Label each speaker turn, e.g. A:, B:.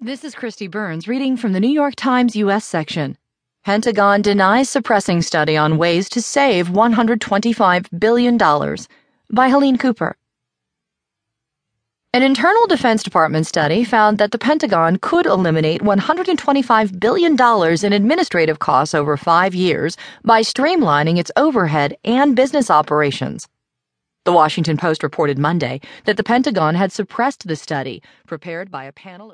A: This is Kristi Burns reading from the New York Times U.S. section. Pentagon denies suppressing study on ways to save $125 billion by Helene Cooper. An internal Defense Department study found that the Pentagon could eliminate $125 billion in administrative costs over five years by streamlining its overhead and business operations. The Washington Post reported Monday that the Pentagon had suppressed the study, prepared by a panel